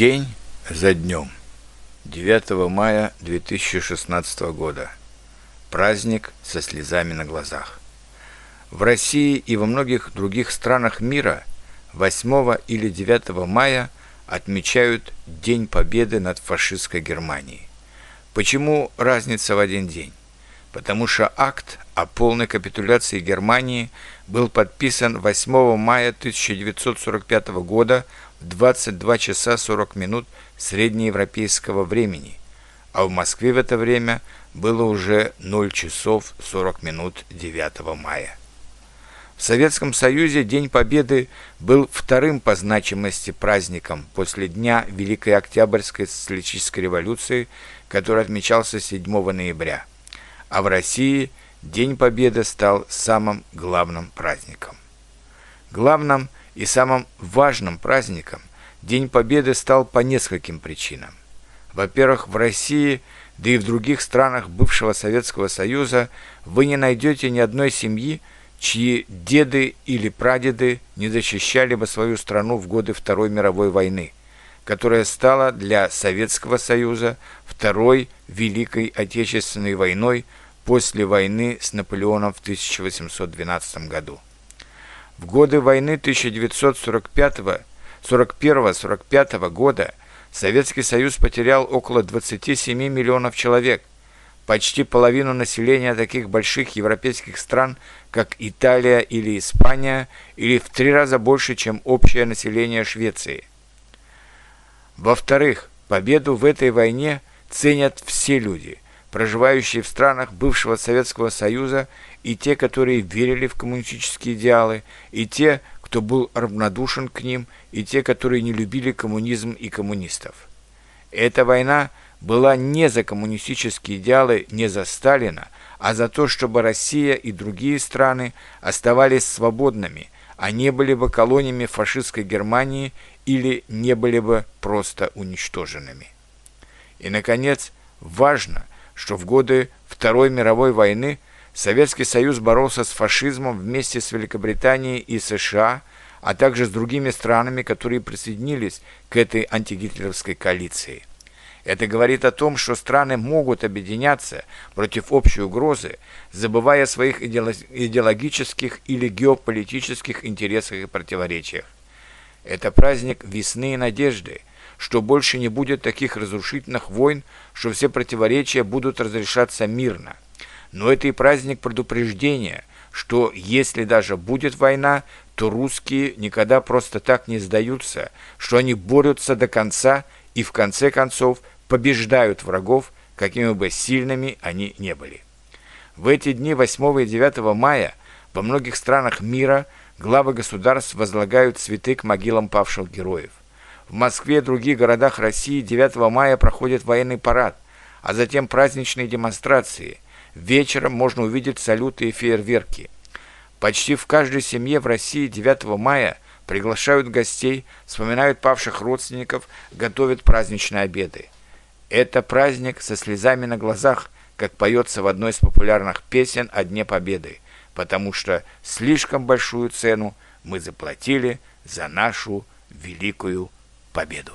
День за днем. 9 мая 2016 года. Праздник со слезами на глазах. В России и во многих других странах мира 8 или 9 мая отмечают День Победы над фашистской Германией. Почему разница в один день? Потому что акт о полной капитуляции Германии был подписан 8 мая 1945 года 22 часа 40 минут среднеевропейского времени, а в Москве в это время было уже 0 часов 40 минут 9 мая. В Советском Союзе День Победы был вторым по значимости праздником после Дня Великой Октябрьской социалистической революции, который отмечался 7 ноября. А в России День Победы стал самым главным праздником. Главным – и самым важным праздником День Победы стал по нескольким причинам. Во-первых, в России, да и в других странах бывшего Советского Союза вы не найдете ни одной семьи, чьи деды или прадеды не защищали бы свою страну в годы Второй мировой войны, которая стала для Советского Союза второй Великой Отечественной войной после войны с Наполеоном в 1812 году. В годы войны 1945-41-45 года Советский Союз потерял около 27 миллионов человек, почти половину населения таких больших европейских стран, как Италия или Испания, или в три раза больше, чем общее население Швеции. Во-вторых, победу в этой войне ценят все люди – проживающие в странах бывшего Советского Союза, и те, которые верили в коммунистические идеалы, и те, кто был равнодушен к ним, и те, которые не любили коммунизм и коммунистов. Эта война была не за коммунистические идеалы, не за Сталина, а за то, чтобы Россия и другие страны оставались свободными, а не были бы колониями фашистской Германии или не были бы просто уничтоженными. И, наконец, важно, что в годы Второй мировой войны Советский Союз боролся с фашизмом вместе с Великобританией и США, а также с другими странами, которые присоединились к этой антигитлеровской коалиции. Это говорит о том, что страны могут объединяться против общей угрозы, забывая о своих идеологических или геополитических интересах и противоречиях. Это праздник весны и надежды, что больше не будет таких разрушительных войн, что все противоречия будут разрешаться мирно. Но это и праздник предупреждения, что если даже будет война, то русские никогда просто так не сдаются, что они борются до конца и в конце концов побеждают врагов, какими бы сильными они не были. В эти дни 8 и 9 мая во многих странах мира главы государств возлагают цветы к могилам павших героев. В Москве и других городах России 9 мая проходит военный парад, а затем праздничные демонстрации. Вечером можно увидеть салюты и фейерверки. Почти в каждой семье в России 9 мая приглашают гостей, вспоминают павших родственников, готовят праздничные обеды. Это праздник со слезами на глазах, как поется в одной из популярных песен о Дне Победы, потому что слишком большую цену мы заплатили за нашу великую победу.